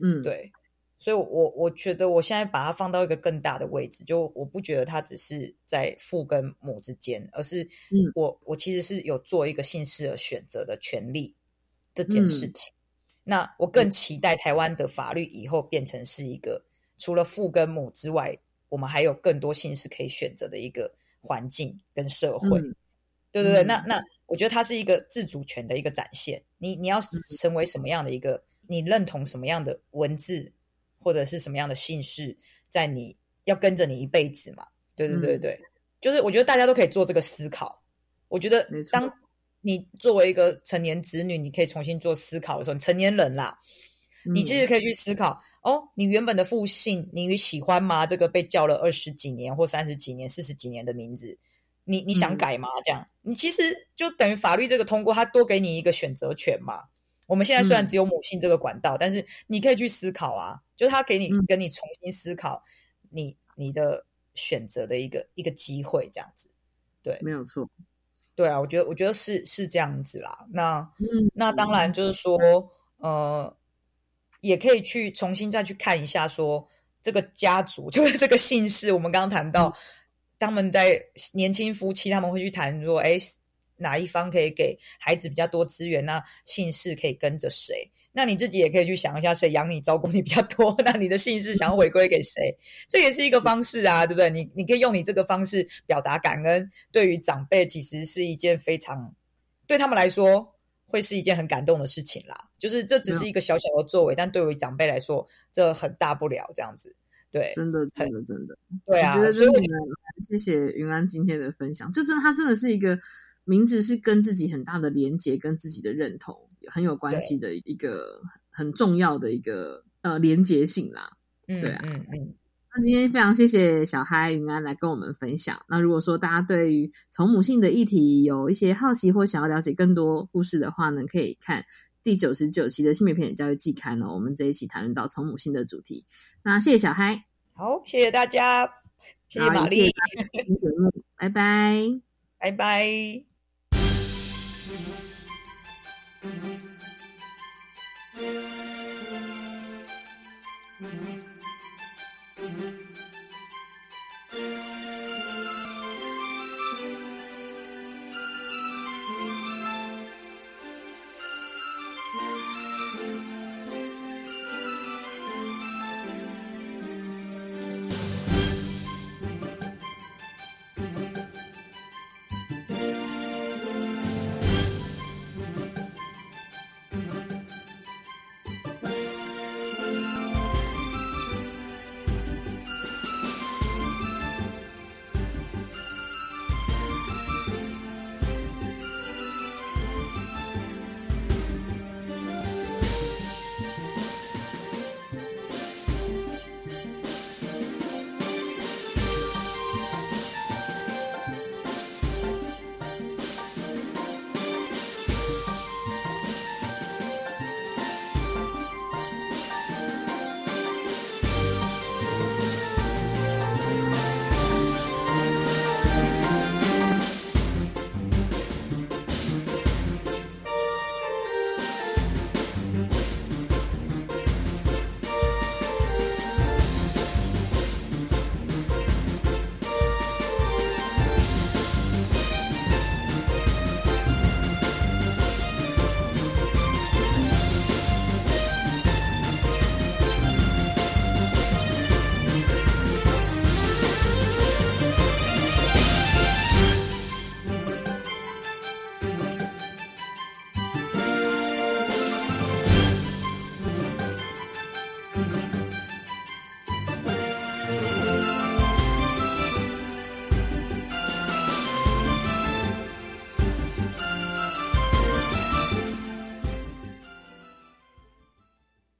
嗯，对。所以我，我我觉得我现在把它放到一个更大的位置，就我不觉得它只是在父跟母之间，而是我我其实是有做一个姓氏的选择的权利这件事情。那我更期待台湾的法律以后变成是一个除了父跟母之外，我们还有更多姓氏可以选择的一个环境跟社会。对对对，那那我觉得它是一个自主权的一个展现。你你要成为什么样的一个，你认同什么样的文字？或者是什么样的姓氏，在你要跟着你一辈子嘛？对对对对，嗯、就是我觉得大家都可以做这个思考。我觉得当你作为一个成年子女，你可以重新做思考的时候，你成年人啦，嗯、你其实可以去思考哦，你原本的父姓，你喜欢吗？这个被叫了二十几年或三十几年、四十几年的名字，你你想改吗？这样，你其实就等于法律这个通过，它多给你一个选择权嘛。我们现在虽然只有母性这个管道，嗯、但是你可以去思考啊，就他给你跟你重新思考你你的选择的一个一个机会，这样子，对，没有错，对啊，我觉得我觉得是是这样子啦。那嗯，那当然就是说，呃，也可以去重新再去看一下，说这个家族 就是这个姓氏，我们刚刚谈到，嗯、他们在年轻夫妻他们会去谈说，哎。哪一方可以给孩子比较多资源？那姓氏可以跟着谁？那你自己也可以去想一下，谁养你、照顾你比较多？那你的姓氏想要回归给谁？这也是一个方式啊，对不对？你你可以用你这个方式表达感恩。对于长辈，其实是一件非常对他们来说会是一件很感动的事情啦。就是这只是一个小小的作为，但对于长辈来说，这很大不了。这样子，对，真的，真的，真的，对啊。我觉得真的谢谢云安今天的分享，就真的，他真的是一个。名字是跟自己很大的连接，跟自己的认同很有关系的一个很重要的一个呃连结性啦。嗯、对啊，嗯嗯。那今天非常谢谢小嗨云安来跟我们分享。那如果说大家对于从母性的议题有一些好奇或想要了解更多故事的话呢，可以看第九十九期的性别平等教育季刊哦。我们这一期谈论到从母性的主题。那谢谢小嗨，好，谢谢大家，谢谢玛丽，谢谢节目，拜拜，拜拜。Thank you.